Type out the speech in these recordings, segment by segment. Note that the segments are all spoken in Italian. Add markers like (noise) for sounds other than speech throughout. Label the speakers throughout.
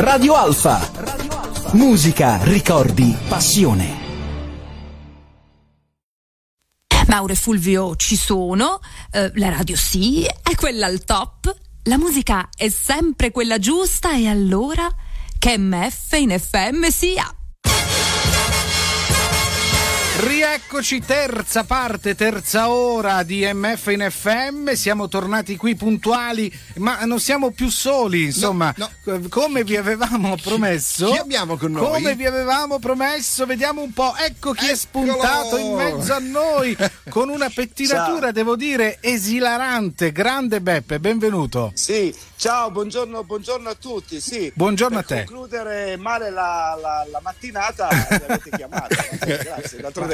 Speaker 1: Radio Alfa. Musica, ricordi, passione.
Speaker 2: Mauro e Fulvio ci sono, eh, la radio sì, è quella al top, la musica è sempre quella giusta e allora che MF in FM sia.
Speaker 3: Rieccoci, terza parte, terza ora di MF in FM. Siamo tornati qui puntuali, ma non siamo più soli. Insomma, no, no. come vi avevamo promesso,
Speaker 4: chi abbiamo con noi?
Speaker 3: Come vi avevamo promesso, vediamo un po'. Ecco chi Eccolo. è spuntato in mezzo a noi con una (laughs) pettinatura, Ciao. devo dire, esilarante. Grande Beppe, benvenuto.
Speaker 5: Sì, ciao, buongiorno, buongiorno a tutti. Sì,
Speaker 3: buongiorno a te.
Speaker 5: Per concludere male la, la, la mattinata, mi avete chiamato. (laughs) Grazie. D'altronde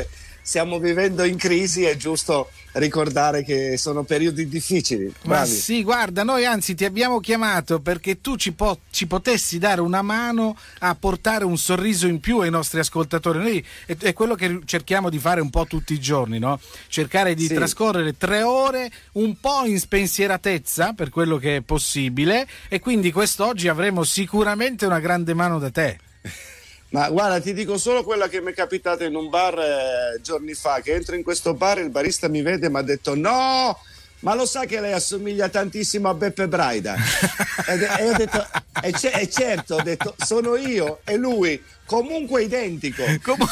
Speaker 5: stiamo vivendo in crisi, è giusto ricordare che sono periodi difficili.
Speaker 3: Ma sì, guarda, noi anzi ti abbiamo chiamato perché tu ci, po- ci, potessi dare una mano a portare un sorriso in più ai nostri ascoltatori. Noi è, è quello che cerchiamo di fare un po' tutti i giorni, no? Cercare di sì. trascorrere tre ore un po' in spensieratezza per quello che è possibile e quindi quest'oggi avremo sicuramente una grande mano da te. (laughs)
Speaker 5: Ma guarda, ti dico solo quella che mi è capitata in un bar eh, giorni fa, che entro in questo bar e il barista mi vede e mi ha detto no, ma lo sa che lei assomiglia tantissimo a Beppe Braida? (laughs) e, e, ho detto, e, c- e, certo, ho detto, sono io e lui, comunque identico. Com-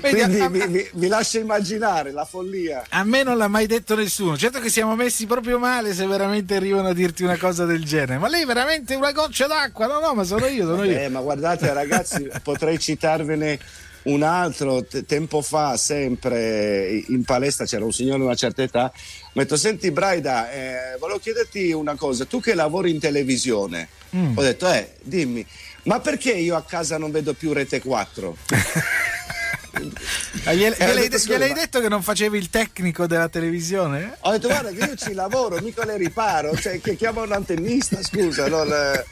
Speaker 5: Quindi vi, vi, vi, lascio immaginare la follia.
Speaker 3: A me non l'ha mai detto nessuno. Certo che siamo messi proprio male se veramente arrivano a dirti una cosa del genere. Ma lei è veramente una goccia d'acqua? No, no, ma sono io, sono io.
Speaker 5: Eh, ma guardate ragazzi, (laughs) potrei citarvene un altro t- tempo fa, sempre in palestra, c'era un signore di una certa età. Mi ha detto: Senti, Braida, eh, volevo chiederti una cosa. Tu che lavori in televisione, mm. ho detto: Eh, dimmi, ma perché io a casa non vedo più Rete 4? (laughs)
Speaker 3: Ah, gliel'hai, gliel'ai, detto, che non facevi il tecnico della televisione?
Speaker 5: Ho detto guarda che io ci lavoro, mica le riparo, cioè che chiamo un antennista, scusa. Non, eh,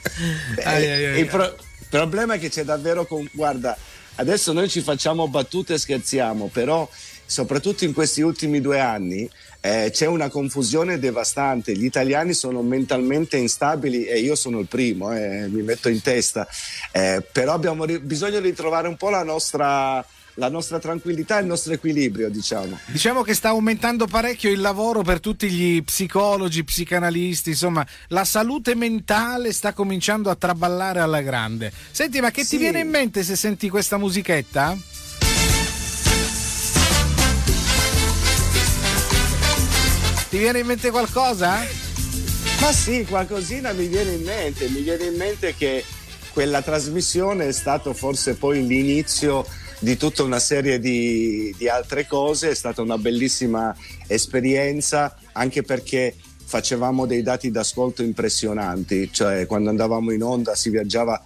Speaker 5: ai, ai, il pro- problema è che c'è davvero con, guarda, adesso noi ci facciamo battute e scherziamo, però soprattutto in questi ultimi due anni eh, c'è una confusione devastante. Gli italiani sono mentalmente instabili e io sono il primo, eh, mi metto in testa. Eh, però abbiamo ri- bisogno di trovare un po' la nostra la nostra tranquillità e il nostro equilibrio, diciamo.
Speaker 3: Diciamo che sta aumentando parecchio il lavoro per tutti gli psicologi, psicanalisti, insomma, la salute mentale sta cominciando a traballare alla grande. Senti, ma che sì. ti viene in mente se senti questa musichetta? Ti viene in mente qualcosa?
Speaker 5: Ma sì, qualcosina mi viene in mente. Mi viene in mente che quella trasmissione è stato forse poi l'inizio di tutta una serie di, di altre cose, è stata una bellissima esperienza anche perché facevamo dei dati d'ascolto impressionanti, cioè quando andavamo in onda si viaggiava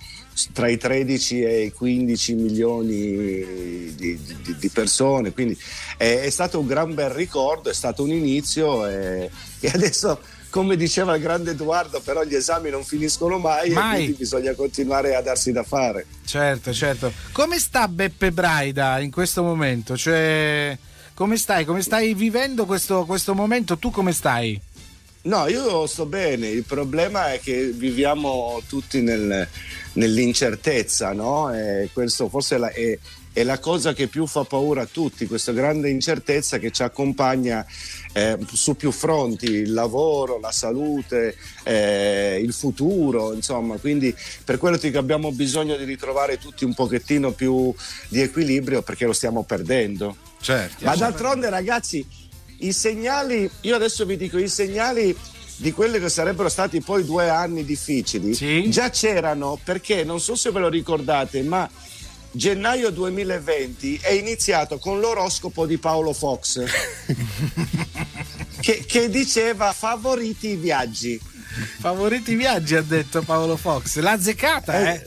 Speaker 5: tra i 13 e i 15 milioni di, di, di persone, quindi è, è, stato un gran bel ricordo, è stato un inizio e, e adesso come diceva il grande Edoardo, però gli esami non finiscono mai, mai. e quindi bisogna continuare a darsi da fare.
Speaker 3: Certo, certo. Come sta Beppe Braida in questo momento? Cioè, come stai? Come stai vivendo questo, questo momento? Tu come stai?
Speaker 5: No, io sto bene, il problema è che viviamo tutti nel, nell'incertezza, no? E questo forse è la, è, la cosa che più fa paura a tutti, questa grande incertezza che ci accompagna eh, su più fronti, il lavoro, la salute, eh, il futuro, insomma, quindi per quello che abbiamo bisogno di ritrovare tutti un pochettino più di equilibrio perché lo stiamo perdendo.
Speaker 3: Certo,
Speaker 5: Ma d'altronde ragazzi, i segnali, io adesso vi dico i segnali di quelli che sarebbero stati poi due anni difficili, sì. già c'erano perché non so se ve lo ricordate, ma gennaio 2020 è iniziato con l'oroscopo di Paolo Fox (laughs) che, che, diceva favoriti i viaggi.
Speaker 3: Favoriti i viaggi ha detto Paolo Fox. L'ha azzeccata, eh?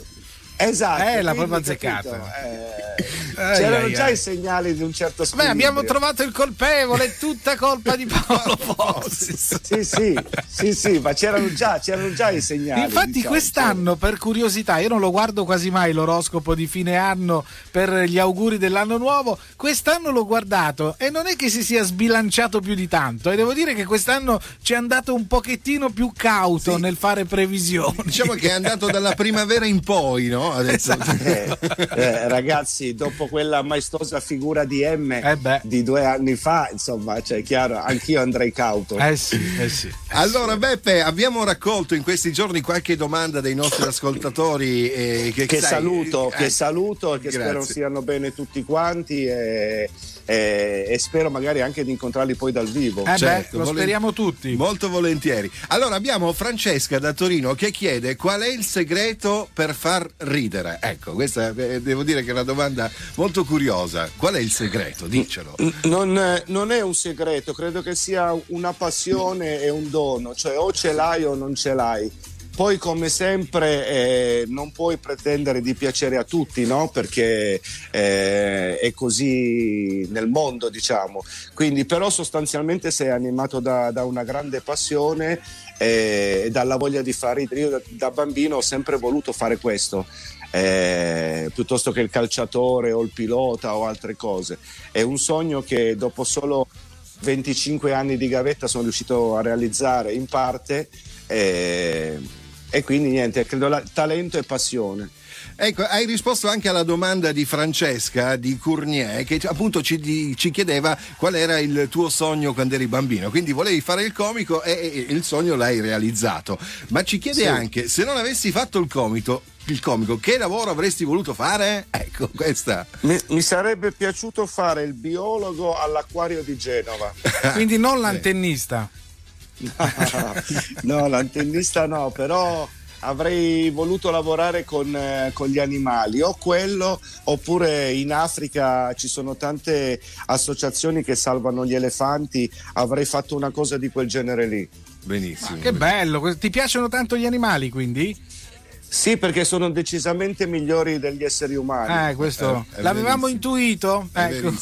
Speaker 5: Esatto.
Speaker 3: Eh, l'ha proprio azzeccata.
Speaker 5: Eh, C'erano già i segnali di un certo squilibrio.
Speaker 3: Beh, abbiamo trovato il colpevole, è tutta colpa di Paolo (laughs) Fossi.
Speaker 5: sì, sì, sì, sì, ma c'erano già, c'erano già i segnali.
Speaker 3: Infatti
Speaker 5: diciamo,
Speaker 3: quest'anno, per curiosità, io non lo guardo quasi mai l'oroscopo di fine anno per gli auguri dell'anno nuovo, quest'anno l'ho guardato e non è che si sia sbilanciato più di tanto e devo dire che quest'anno ci è andato un pochettino più cauto sì. nel fare previsioni.
Speaker 4: Diciamo che è andato dalla (laughs) primavera in poi, no?
Speaker 5: Adesso. Eh, eh, ragazzi, dopo quella maestosa figura di M eh di due anni fa, insomma, cioè, chiaro, anch'io andrei cauto.
Speaker 3: Eh sì, eh sì.
Speaker 4: Allora, Beppe, abbiamo raccolto in questi giorni qualche domanda dei nostri ascoltatori. Eh, che,
Speaker 5: che sai, saluto, che saluto e che Grazie. spero siano bene tutti quanti. E e, e, spero magari anche di incontrarli poi dal vivo.
Speaker 3: Eh certo, beh, lo speriamo tutti.
Speaker 4: Molto volentieri. Allora abbiamo Francesca da Torino che chiede qual è il segreto per far ridere. Ecco, questa eh, devo dire che è una domanda molto curiosa. Qual è il segreto? Dicelo.
Speaker 5: Non, non è un segreto, credo che sia una passione e un dono, cioè o ce l'hai o non ce l'hai poi, come sempre, eh, non puoi pretendere di piacere a tutti, no? Perché eh, è così nel mondo, diciamo. Quindi, però, sostanzialmente sei animato da, da una grande passione eh, e dalla voglia di fare. Io da, da bambino ho sempre voluto fare questo. Eh, piuttosto che il calciatore o il pilota o altre cose. È un sogno che dopo solo 25 anni di gavetta sono riuscito a realizzare in parte. Eh, e quindi niente, credo la, talento e passione.
Speaker 4: Ecco, hai risposto anche alla domanda di Francesca di Cournier che appunto ci, di, ci, chiedeva qual era il tuo sogno quando eri bambino. Quindi volevi fare il comico e, e il sogno l'hai realizzato. Ma ci chiede sì. anche se non avessi fatto il comico, il comico, che lavoro avresti voluto fare? Ecco, questa.
Speaker 5: Mi, mi sarebbe piaciuto fare il biologo all'acquario di Genova. (laughs)
Speaker 3: Quindi non l'antennista. (laughs)
Speaker 5: no, l'antennista no, però avrei voluto lavorare con, eh, con, gli animali o quello oppure in Africa ci sono tante associazioni che salvano gli elefanti avrei fatto una cosa di quel genere lì
Speaker 4: benissimo
Speaker 3: Ma che bello ti piacciono tanto gli animali quindi?
Speaker 5: Sì, perché sono decisamente migliori degli esseri umani.
Speaker 3: Eh, questo eh, l'avevamo verissimo. intuito. Ecco.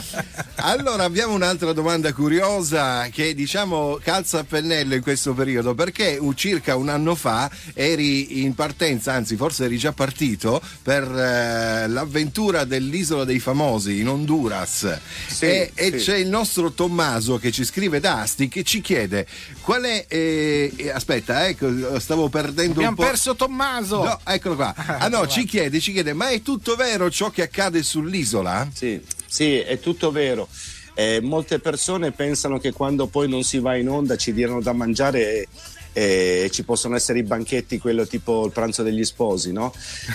Speaker 3: (laughs)
Speaker 4: allora abbiamo un'altra domanda curiosa che diciamo calza a pennello in questo periodo perché circa un anno fa eri in partenza, anzi forse eri già partito per eh, l'avventura dell'isola dei famosi in Honduras sì, e, sì. e, c'è il nostro Tommaso che ci scrive da Asti che ci chiede qual è eh, aspetta, ecco, stavo perdendo
Speaker 3: Abbiamo
Speaker 4: un po'.
Speaker 3: Abbiamo perso Tommaso Tommaso.
Speaker 4: No, eccolo qua. (laughs) Ah no, ci chiede, ci chiede, ma è tutto vero ciò che accade sull'isola?
Speaker 5: Sì, sì, è tutto vero. Eh, molte persone pensano che quando poi non si va in onda ci diano da mangiare e ci possono essere i banchetti, quello tipo il pranzo degli sposi, no?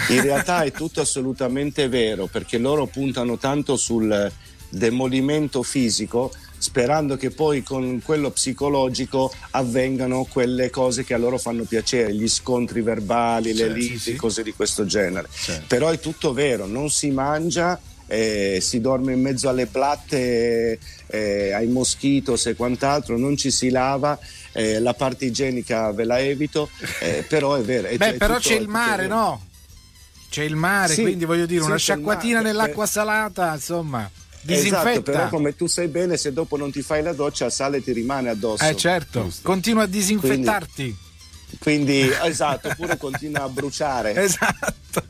Speaker 5: In (laughs) realtà è tutto assolutamente vero perché loro puntano tanto sul demolimento fisico sperando che poi con quello psicologico avvengano quelle cose che a loro fanno piacere, gli scontri verbali, le liti, sì, sì. cose di questo genere. Certo. Però è tutto vero, non si mangia, eh, si dorme in mezzo alle platte, eh, ai moschitos e quant'altro, non ci si lava. Eh, la parte igienica ve la evito, eh, (laughs) però è vero. È,
Speaker 3: Beh, è però tutto, c'è il mare, no? C'è il mare, sì, quindi voglio dire, una sciacquatina nell'acqua salata, insomma. Disinfetta. Esatto,
Speaker 5: però come tu sai bene, se dopo non ti fai la doccia, il sale ti rimane addosso.
Speaker 3: Eh certo, Giusto. continua a disinfettarti.
Speaker 5: Quindi, quindi (laughs) esatto, oppure continua a bruciare.
Speaker 3: Esatto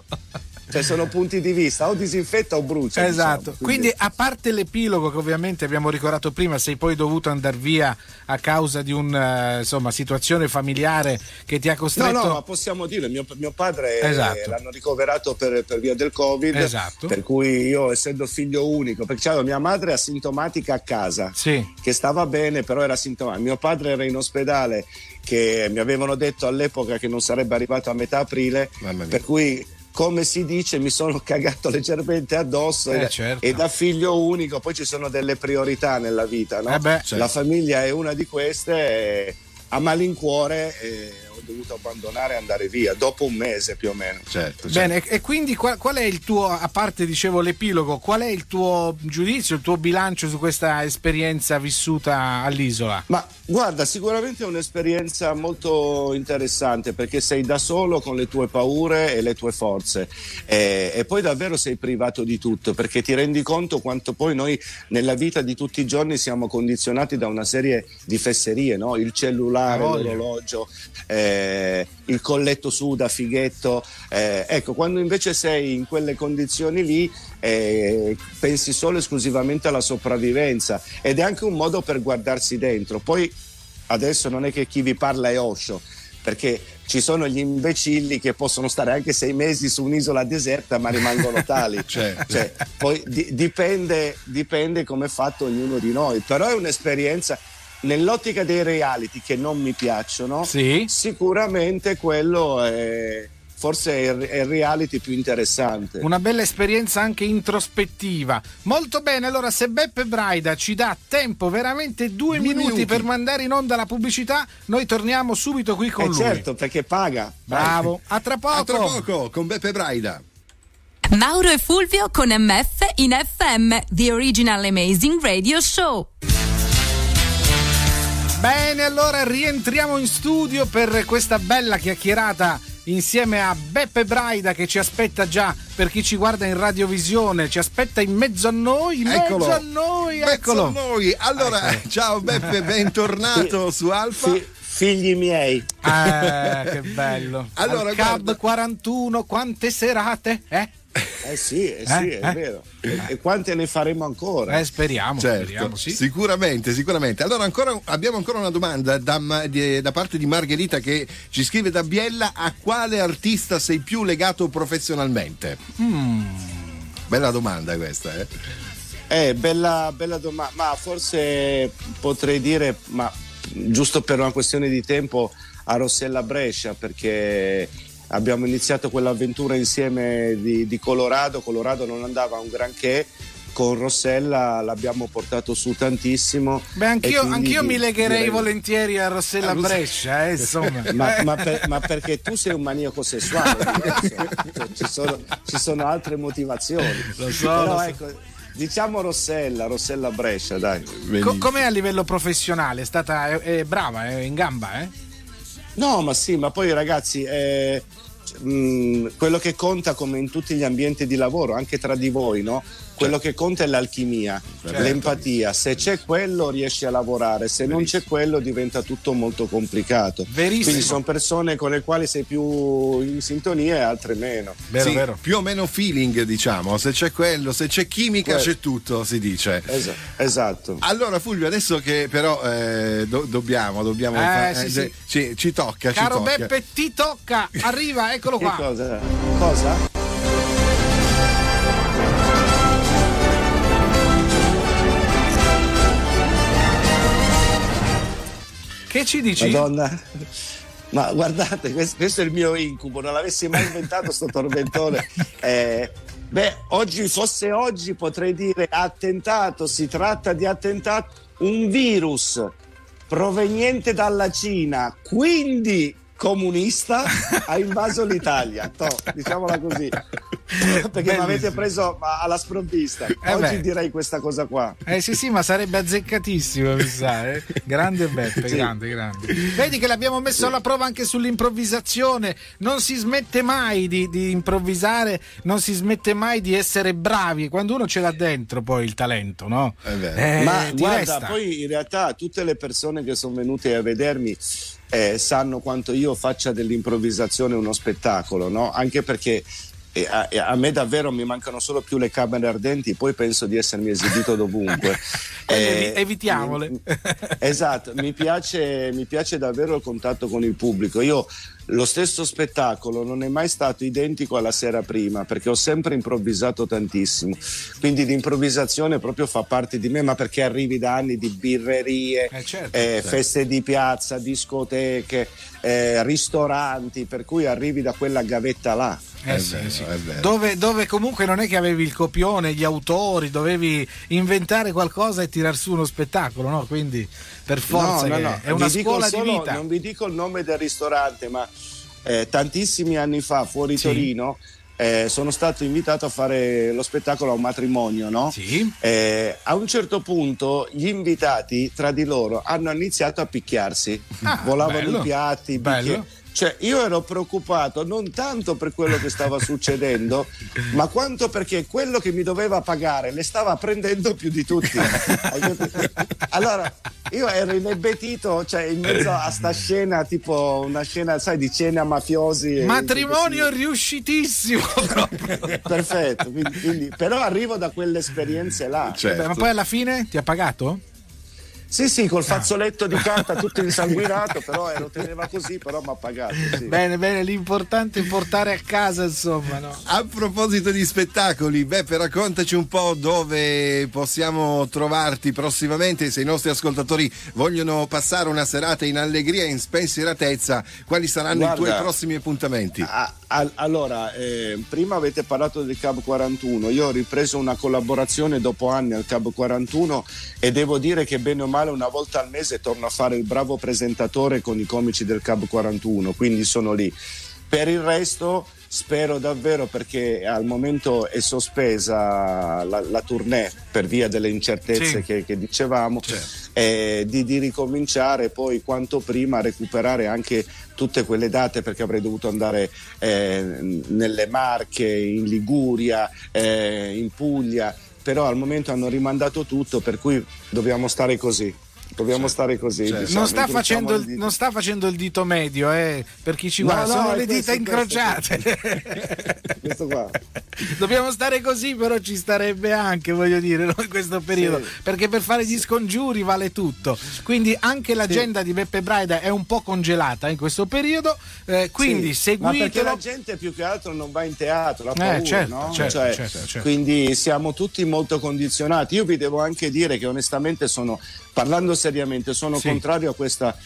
Speaker 5: cioè sono punti di vista o disinfetta o brucia
Speaker 3: esatto diciamo. quindi... quindi... a parte l'epilogo che ovviamente abbiamo ricordato prima sei poi dovuto andare via a causa di una insomma, situazione familiare che ti ha costretto
Speaker 5: no no ma possiamo dire mio, mio padre esatto. eh, l'hanno ricoverato per, per, via del covid
Speaker 3: esatto.
Speaker 5: per cui io essendo figlio unico perché c'era mia madre asintomatica a casa
Speaker 3: sì.
Speaker 5: che stava bene però era asintomatica mio padre era in ospedale che mi avevano detto all'epoca che non sarebbe arrivato a metà aprile per cui come si dice, mi sono (laughs) cagato leggermente addosso
Speaker 3: eh,
Speaker 5: e,
Speaker 3: certo.
Speaker 5: e, da figlio unico poi ci sono delle priorità nella vita, no?
Speaker 3: eh beh,
Speaker 5: certo. La famiglia è una di queste. E, a malincuore eh, ho dovuto abbandonare e andare via dopo un mese più o meno.
Speaker 4: Certo, certo.
Speaker 3: Bene, e quindi qual, qual, è il tuo, a parte dicevo l'epilogo, qual è il tuo giudizio, il tuo bilancio su questa esperienza vissuta all'isola?
Speaker 5: Ma guarda, sicuramente è un'esperienza molto interessante perché sei da solo con le tue paure e le tue forze e, e poi davvero sei privato di tutto perché ti rendi conto quanto poi noi nella vita di tutti i giorni siamo condizionati da una serie di fesserie, no? il cellulare, l'orologio. Eh, eh, il colletto su da fighetto. Eh, ecco, quando invece sei in quelle condizioni lì, eh, pensi solo e esclusivamente alla sopravvivenza ed è anche un modo per guardarsi dentro. Poi adesso non è che chi vi parla è Osho, perché ci sono gli imbecilli che possono stare anche sei mesi su un'isola deserta ma rimangono tali. (laughs) certo. cioè, poi di, dipende, dipende come è fatto ognuno di noi, però è un'esperienza nell'ottica dei reality che non mi piacciono, sì. sicuramente quello è forse è il reality più interessante.
Speaker 3: Una bella esperienza anche introspettiva. Molto bene, allora se Beppe Braida ci dà tempo, veramente due, due minuti, minuti, per mandare in onda la pubblicità, noi torniamo subito qui con
Speaker 5: eh
Speaker 3: lui.
Speaker 5: Certo, perché paga.
Speaker 3: Bravo. A tra poco. A
Speaker 4: tra poco con Beppe Braida.
Speaker 2: Mauro e Fulvio con MF in FM, The Original Amazing Radio Show.
Speaker 3: Bene, allora rientriamo in studio per questa bella chiacchierata insieme a Beppe Braida che ci aspetta già per chi ci guarda in radiovisione, ci aspetta in mezzo a noi, in
Speaker 4: eccolo.
Speaker 3: mezzo a noi, eccolo.
Speaker 4: A noi. Allora, ecco. ciao Beppe, (laughs) bentornato su Alfa. Sì
Speaker 5: figli miei.
Speaker 3: Eh, che bello. Allora, Al Cab guarda... 41, quante serate? Eh?
Speaker 5: Eh sì, eh sì eh? è eh? vero. E, e, quante ne faremo ancora?
Speaker 3: Eh, speriamo,
Speaker 4: certo,
Speaker 3: speriamo sì.
Speaker 4: Sicuramente, sicuramente. Allora ancora, abbiamo ancora una domanda da, da, parte di Margherita che ci scrive da Biella. A quale artista sei più legato professionalmente? Mm. Bella domanda questa, eh?
Speaker 5: Eh, bella, bella domanda, ma forse potrei dire, ma giusto per una questione di tempo, a Rossella Brescia, perché abbiamo iniziato quell'avventura insieme di, di Colorado, Colorado non andava un granché, con Rossella l'abbiamo portato su tantissimo.
Speaker 3: Beh, anch'io, anch'io mi legherei direi... volentieri a Rossella a Brescia, eh, insomma. (laughs)
Speaker 5: ma, ma, per, ma, perché tu sei un maniaco sessuale, (laughs) cioè, ci, sono, ci, sono, altre motivazioni.
Speaker 3: Lo so. Però,
Speaker 5: lo so. Ecco, diciamo Rossella, Rossella Brescia, dai.
Speaker 3: Co- com'è a livello professionale? È stata è, è brava, è in gamba, eh?
Speaker 5: No, ma sì, ma poi ragazzi, eh, mh, mm, quello che conta come in tutti gli ambienti di lavoro, anche tra di voi, no? Quello certo. che conta è l'alchimia, certo. l'empatia. Se c'è quello riesci a lavorare, se Verissimo. non c'è quello diventa tutto molto complicato.
Speaker 3: Verissimo.
Speaker 5: Quindi sono persone con le quali sei più in sintonia e altre meno.
Speaker 4: Vero, sì, vero. Più o meno feeling, diciamo. Se c'è quello, se c'è chimica, quello. c'è tutto, si dice.
Speaker 5: esatto.
Speaker 4: Allora, Fulvio, adesso che però eh, do- dobbiamo, dobbiamo
Speaker 3: eh,
Speaker 4: fare,
Speaker 3: sì,
Speaker 4: eh,
Speaker 3: sì.
Speaker 4: Ci, ci, tocca.
Speaker 3: Caro
Speaker 4: ci tocca.
Speaker 3: Beppe, ti tocca. Arriva, eccolo qua.
Speaker 5: cosa? Cosa?
Speaker 3: Che ci dici?
Speaker 5: Madonna. Ma guardate, questo, è il mio incubo, non l'avessi mai inventato sto tormentone. (laughs) Eh, beh, oggi fosse oggi potrei dire attentato, si tratta di attentato, un virus proveniente dalla Cina, quindi comunista ha invaso l'Italia, to, diciamola così. (laughs) Perché mi avete preso alla sprovvista. Eh Oggi beh. direi questa cosa qua.
Speaker 3: Eh sì, sì, ma sarebbe azzeccatissimo, mi sa. Eh? Grande Beppe, sì. grande, grande. Vedi che l'abbiamo messo sì. alla prova anche sull'improvvisazione. Non si smette mai di, di, improvvisare, non si smette mai di essere bravi. Quando uno ce l'ha dentro, poi il talento, no?
Speaker 5: Eh, ma guarda, resta. poi in realtà tutte le persone che sono venute a vedermi eh, sanno quanto io faccia dell'improvvisazione uno spettacolo, no? Anche perché e a, e a, me davvero mi mancano solo più le camere ardenti, poi penso di essermi esibito dovunque. (laughs)
Speaker 3: eh, evitiamole.
Speaker 5: Mi, esatto, mi piace, mi piace, davvero il contatto con il pubblico. Io lo stesso spettacolo non è mai stato identico alla sera prima perché ho sempre improvvisato tantissimo. Quindi l'improvvisazione proprio fa parte di me, ma perché arrivi da anni di birrerie,
Speaker 3: Eh, certo.
Speaker 5: eh,
Speaker 3: Certo.
Speaker 5: feste di piazza, discoteche, eh, ristoranti, per cui arrivi da quella gavetta là.
Speaker 3: Eh
Speaker 4: È
Speaker 3: sì,
Speaker 4: vero,
Speaker 3: sì.
Speaker 4: è vero.
Speaker 3: Dove, dove comunque non è che avevi il copione, gli autori, dovevi inventare qualcosa e tirar su uno spettacolo, no? Quindi per forza
Speaker 5: No, no, no.
Speaker 3: è una
Speaker 5: Vi
Speaker 3: scuola
Speaker 5: solo-
Speaker 3: di vita.
Speaker 5: Non vi dico il nome del ristorante, ma eh, tantissimi anni fa fuori
Speaker 3: Sì.
Speaker 5: Torino eh, sono stato invitato a fare lo spettacolo a un matrimonio, no?
Speaker 3: Sì.
Speaker 5: Eh, a un certo punto gli invitati tra di loro hanno iniziato a picchiarsi,
Speaker 3: Ah,
Speaker 5: volavano
Speaker 3: bello.
Speaker 5: i piatti, i
Speaker 3: Bello.
Speaker 5: bicchieri. Cioè, io ero preoccupato non tanto per quello che stava (laughs) succedendo, ma quanto perché quello che mi doveva pagare le stava prendendo più di tutti. (laughs) Allora, io ero inebetito, cioè in mezzo a sta scena, tipo una scena, sai, di cena mafiosi.
Speaker 3: Matrimonio riuscitissimo (laughs) proprio.
Speaker 5: Perfetto, quindi- quindi- però arrivo da quelle esperienze là.
Speaker 4: Certo.
Speaker 3: Beh, ma poi alla fine ti ha pagato?
Speaker 5: Sì, sì, col fazzoletto di carta tutto insanguinato, (laughs) però eh, lo teneva così, però mi ha pagato. sì.
Speaker 3: Bene, bene, l'importante è portare a casa, insomma, no?
Speaker 4: A proposito di spettacoli, Beppe, raccontaci un po' dove possiamo trovarti prossimamente. Se i nostri ascoltatori vogliono passare una serata in allegria e in spensieratezza, quali saranno
Speaker 5: Guarda,
Speaker 4: i tuoi prossimi appuntamenti?
Speaker 5: Ah, al- allora, eh, prima avete parlato del Cab 41, io ho ripreso una collaborazione dopo anni al Cab 41 e devo dire che bene o male una volta al mese torno a fare il bravo presentatore con i comici del Cab 41, quindi sono lì. Per il resto spero davvero perché al momento è sospesa la, la tournée per via delle incertezze
Speaker 3: Sì.
Speaker 5: che, che dicevamo
Speaker 3: Certo.
Speaker 5: eh, di, di ricominciare poi quanto prima a recuperare anche tutte quelle date perché avrei dovuto andare eh, nelle Marche, in Liguria, eh, in Puglia, però al momento hanno rimandato tutto per cui dobbiamo stare così. Dobbiamo stare così.
Speaker 4: Certo.
Speaker 5: diciamo,
Speaker 3: Non sta,
Speaker 5: incrociamo
Speaker 3: facendo
Speaker 5: dita.
Speaker 3: non sta facendo il dito medio, eh, per chi ci
Speaker 5: No,
Speaker 3: guarda,
Speaker 5: no,
Speaker 3: sono le dita
Speaker 5: questo,
Speaker 3: incrociate.
Speaker 5: Questo (laughs) qua. (laughs)
Speaker 3: Dobbiamo stare così, però ci starebbe anche, voglio dire, no, in questo periodo,
Speaker 5: Sì.
Speaker 3: perché per fare gli scongiuri vale tutto. Quindi anche l'agenda di Beppe Braida è un po' congelata in questo periodo, eh, quindi
Speaker 5: Sì, Ma perché
Speaker 3: seguitelo.
Speaker 5: la gente più che altro non va in teatro, ha
Speaker 3: Eh,
Speaker 5: paura,
Speaker 3: certo,
Speaker 5: no?
Speaker 3: certo,
Speaker 5: Cioè,
Speaker 3: certo, certo.
Speaker 5: Quindi siamo tutti molto condizionati. Io vi devo anche dire che onestamente sono, parlando seriamente, sono
Speaker 3: Sì.
Speaker 5: contrario a questa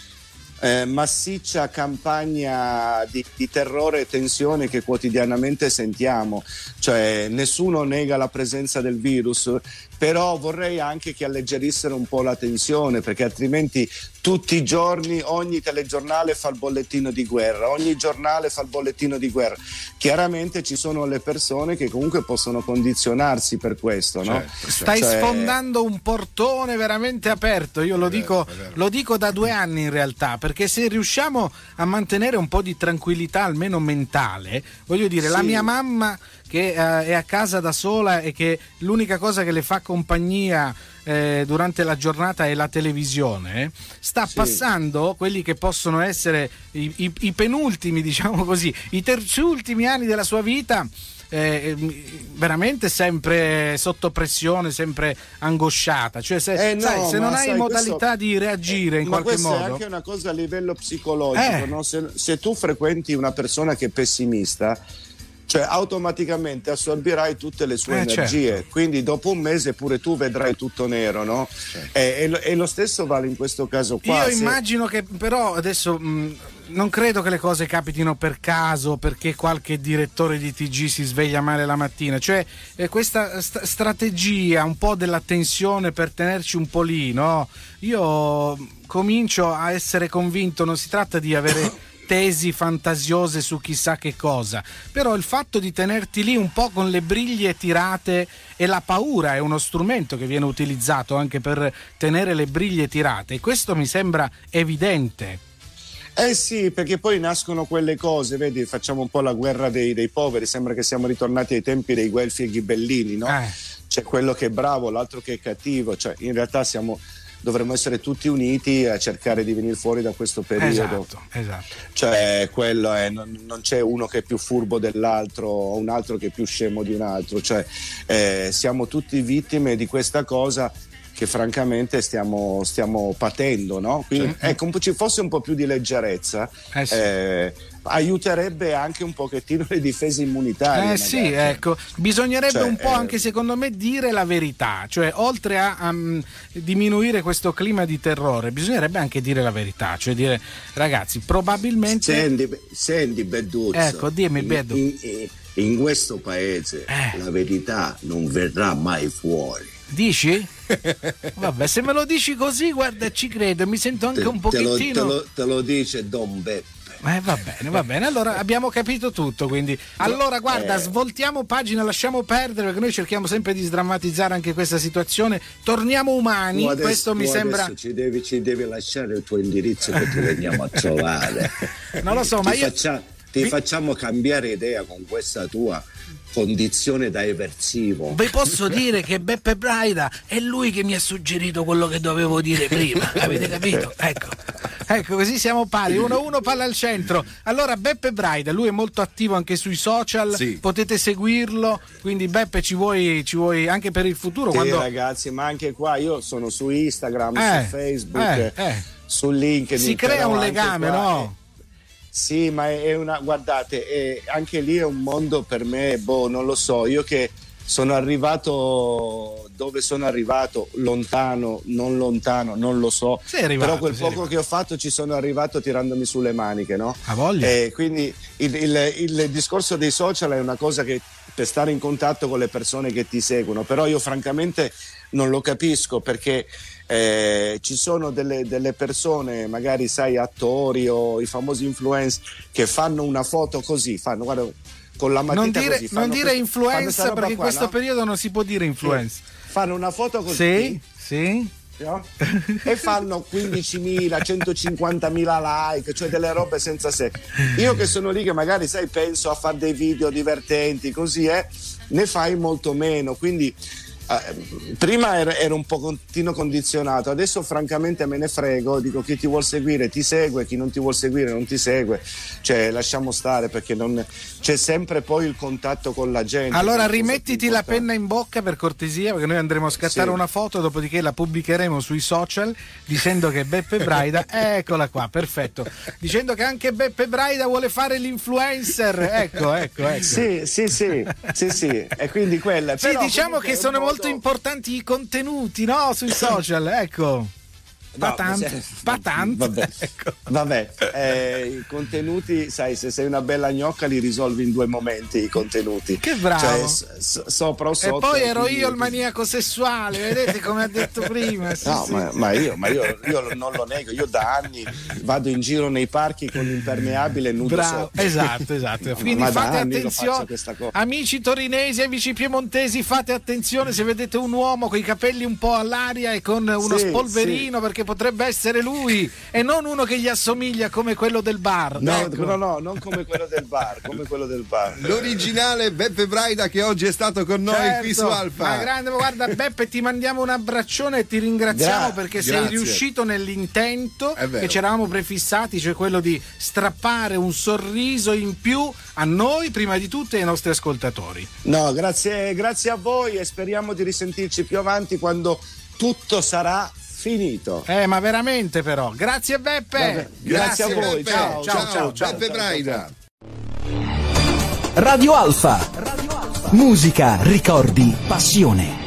Speaker 5: eh, massiccia campagna di, di terrore e tensione che quotidianamente sentiamo. Cioè, nessuno nega la presenza del virus, però vorrei anche che alleggerissero un po' la tensione, perché altrimenti tutti i giorni ogni telegiornale fa il bollettino di guerra, ogni giornale fa il bollettino di guerra. Chiaramente ci sono le persone che comunque possono condizionarsi per questo, no?
Speaker 4: Certo,
Speaker 3: Stai
Speaker 5: Cioè-
Speaker 3: sfondando un portone veramente aperto, io lo,
Speaker 4: vero,
Speaker 3: dico, lo dico da due anni in realtà, perché se riusciamo a mantenere un po' di tranquillità almeno mentale, voglio dire, la
Speaker 5: Sì.
Speaker 3: mia mamma che eh, è a casa da sola e che l'unica cosa che le fa compagnia eh, durante la giornata è la televisione, sta
Speaker 5: Sì.
Speaker 3: passando quelli che possono essere i, i- i penultimi, diciamo così, i terzultimi anni della sua vita eh, ehm, veramente sempre sotto pressione, sempre angosciata. Cioè, se,
Speaker 5: Eh, no,
Speaker 3: sai, se non
Speaker 5: ma
Speaker 3: hai
Speaker 5: sai,
Speaker 3: modalità
Speaker 5: questo-
Speaker 3: di reagire in
Speaker 5: Ma
Speaker 3: qualche
Speaker 5: questa è
Speaker 3: modo.
Speaker 5: anche una cosa a livello psicologico,
Speaker 3: Eh.
Speaker 5: no? se, se tu frequenti una persona che è pessimista, cioè automaticamente assorbirai tutte le sue
Speaker 3: Eh,
Speaker 5: energie,
Speaker 3: certo.
Speaker 5: quindi dopo un mese pure tu vedrai tutto nero, no? Eh, e, lo, e lo stesso vale in questo caso qua.
Speaker 3: Io
Speaker 5: se-
Speaker 3: immagino che però adesso mh, non credo che le cose capitino per caso perché qualche direttore di TG si sveglia male la mattina, cioè eh, questa st- strategia un po' della tensione per tenerci un po' lì, no? Io comincio a essere convinto, non si tratta di avere (laughs) tesi fantasiose su chissà che cosa, però il fatto di tenerti lì un po' con le briglie tirate e la paura è uno strumento che viene utilizzato anche per tenere le briglie tirate e questo mi sembra evidente.
Speaker 5: Eh sì, perché poi nascono quelle cose, vedi, facciamo un po' la guerra dei, dei poveri, sembra che siamo ritornati ai tempi dei Guelfi e Ghibellini, no?
Speaker 3: Eh.
Speaker 5: C'è quello che è bravo, l'altro che è cattivo, cioè in realtà siamo, dovremmo essere tutti uniti a cercare di venire fuori da questo periodo.
Speaker 3: Esatto, esatto.
Speaker 5: Cioè, quello è, non, non c'è uno che è più furbo dell'altro o un altro che è più scemo di un altro, cioè eh, siamo tutti vittime di questa cosa che francamente stiamo, stiamo patendo, no? Quindi ecco, ci fosse un po' più di leggerezza,
Speaker 3: Eh sì.
Speaker 5: eh, aiuterebbe anche un pochettino le difese immunitarie.
Speaker 3: Eh sì,
Speaker 5: magari.
Speaker 3: ecco, bisognerebbe
Speaker 5: Cioè,
Speaker 3: un po'
Speaker 5: eh,
Speaker 3: anche secondo me dire la verità, cioè oltre a, a, mm, diminuire questo clima di terrore, bisognerebbe anche dire la verità, cioè dire ragazzi, probabilmente...
Speaker 6: Senti, senti Beduzzo,
Speaker 3: Ecco, dimmi,
Speaker 6: in-
Speaker 3: Beddu.
Speaker 6: In, in- in questo paese
Speaker 3: Eh.
Speaker 6: la verità non verrà mai fuori.
Speaker 3: Dici? (laughs) Vabbè, se me lo dici così, guarda, ci credo, mi sento anche
Speaker 6: Te,
Speaker 3: un
Speaker 6: te lo,
Speaker 3: pochettino...
Speaker 6: te lo- te lo dice Don Beppe.
Speaker 3: Eh, va bene, va bene. Allora abbiamo capito tutto. Quindi, allora, guarda,
Speaker 6: Eh.
Speaker 3: svoltiamo pagina, lasciamo perdere perché noi cerchiamo sempre di sdrammatizzare anche questa situazione. Torniamo umani.
Speaker 6: Adesso-
Speaker 3: Questo mi sembra.
Speaker 6: Ci devi, ci devi lasciare il tuo indirizzo che ti veniamo a trovare. (laughs)
Speaker 3: Non lo so, ma
Speaker 6: ti,
Speaker 3: io.
Speaker 6: faccia- ti
Speaker 3: vi-
Speaker 6: facciamo cambiare idea con questa tua condizione da eversivo.
Speaker 3: Vi posso dire che Beppe Braida è lui che mi ha suggerito quello che dovevo dire prima, (laughs) avete capito? Ecco, ecco così siamo pari, 1-1 palla al centro. Allora Beppe Braida, lui è molto attivo anche sui social,
Speaker 4: Sì.
Speaker 3: potete seguirlo, quindi Beppe ci vuoi, ci vuoi anche per il futuro?
Speaker 5: Sì,
Speaker 3: quando...
Speaker 5: ragazzi, ma anche qua io sono su Instagram,
Speaker 3: Eh,
Speaker 5: su Facebook,
Speaker 3: eh, eh.
Speaker 5: su LinkedIn.
Speaker 3: Si crea un legame,
Speaker 5: qua
Speaker 3: no?
Speaker 5: Sì, ma è una, guardate, è- anche lì è un mondo per me, boh, non lo so, io che sono arrivato dove sono arrivato, lontano, non lontano, non lo so,
Speaker 3: arrivato,
Speaker 5: però quel poco
Speaker 3: arrivato.
Speaker 5: che ho fatto ci sono arrivato tirandomi sulle maniche, no?
Speaker 3: Ha voglia.
Speaker 5: Eh, quindi il, il- il discorso dei social è una cosa che per stare in contatto con le persone che ti seguono, però io francamente non lo capisco perché eh, ci sono delle, delle persone, magari sai, attori o i famosi influencer, che fanno una foto così, fanno guarda, con la matita
Speaker 3: Non dire,
Speaker 5: così,
Speaker 3: non dire
Speaker 5: roba
Speaker 3: perché in
Speaker 5: qua,
Speaker 3: questo
Speaker 5: no?
Speaker 3: periodo non si può dire influenza.
Speaker 5: Fanno una foto così
Speaker 3: Sì, sì.
Speaker 5: no? e fanno 15.000, 150.000 like, cioè delle robe senza sé. Io che sono lì che magari sai penso a fare dei video divertenti, così è, ne fai molto meno, quindi eh, prima ero, un pochettino condizionato, adesso francamente me ne frego, dico chi ti vuol seguire ti segue, chi non ti vuol seguire non ti segue, cioè lasciamo stare perché non, c'è sempre poi il contatto con la gente.
Speaker 3: Allora rimettiti la penna in bocca per cortesia perché noi andremo a scattare
Speaker 5: Sì.
Speaker 3: una foto dopodiché la pubblicheremo sui social dicendo che Beppe Braida, (laughs) eccola qua, perfetto, dicendo che anche Beppe Braida vuole fare l'influencer, ecco, ecco, ecco.
Speaker 5: Sì, sì, sì, sì, sì, e quindi quella.
Speaker 3: Sì,
Speaker 5: però
Speaker 3: diciamo che sono molto importanti i contenuti, no? Sui social, ecco.
Speaker 5: No,
Speaker 3: Patant,
Speaker 5: se-
Speaker 3: patant.
Speaker 5: Vabbè, (laughs)
Speaker 3: Ecco.
Speaker 5: vabbè eh, i contenuti, sai, se sei una bella gnocca li risolvi in due momenti i contenuti.
Speaker 3: Che bravo.
Speaker 5: Cioè, s- s- sopra o
Speaker 3: E
Speaker 5: sotto.
Speaker 3: poi ero io il maniaco sessuale, vedete come ha detto prima. (laughs) Sì,
Speaker 5: No,
Speaker 3: sì.
Speaker 5: ma, ma io, ma io- io non lo nego, io da anni vado in giro nei parchi con l'impermeabile nudo
Speaker 3: Bravo,
Speaker 5: sotto.
Speaker 3: esatto, esatto. (laughs)
Speaker 5: Ma-
Speaker 3: Quindi fate attenzione, amici torinesi, amici piemontesi, fate attenzione se vedete un uomo con i capelli un po' all'aria e con uno
Speaker 5: Sì,
Speaker 3: spolverino perché potrebbe essere lui e non uno che gli assomiglia come quello del bar.
Speaker 5: No,
Speaker 3: ecco.
Speaker 5: no, no, non come quello del bar, come quello del bar.
Speaker 4: L'originale Beppe Braida che oggi è stato con noi
Speaker 3: Certo,
Speaker 4: qui su Alfa.
Speaker 3: Ma grande, guarda Beppe, ti mandiamo un abbraccione e ti ringraziamo
Speaker 5: Gra-
Speaker 3: perché sei
Speaker 4: grazie.
Speaker 3: riuscito nell'intento che ci eravamo prefissati, cioè quello di strappare un sorriso in più a noi, prima di tutto, e ai nostri ascoltatori.
Speaker 5: No, grazie, grazie a voi e speriamo di risentirci più avanti quando tutto sarà finito.
Speaker 3: Eh, ma veramente però. Grazie Beppe.
Speaker 5: Vabbè, grazie, a voi.
Speaker 4: Beppe.
Speaker 5: Ciao,
Speaker 3: ciao, ciao, ciao,
Speaker 4: Beppe Braida.
Speaker 1: Radio Alfa. Musica, ricordi, passione.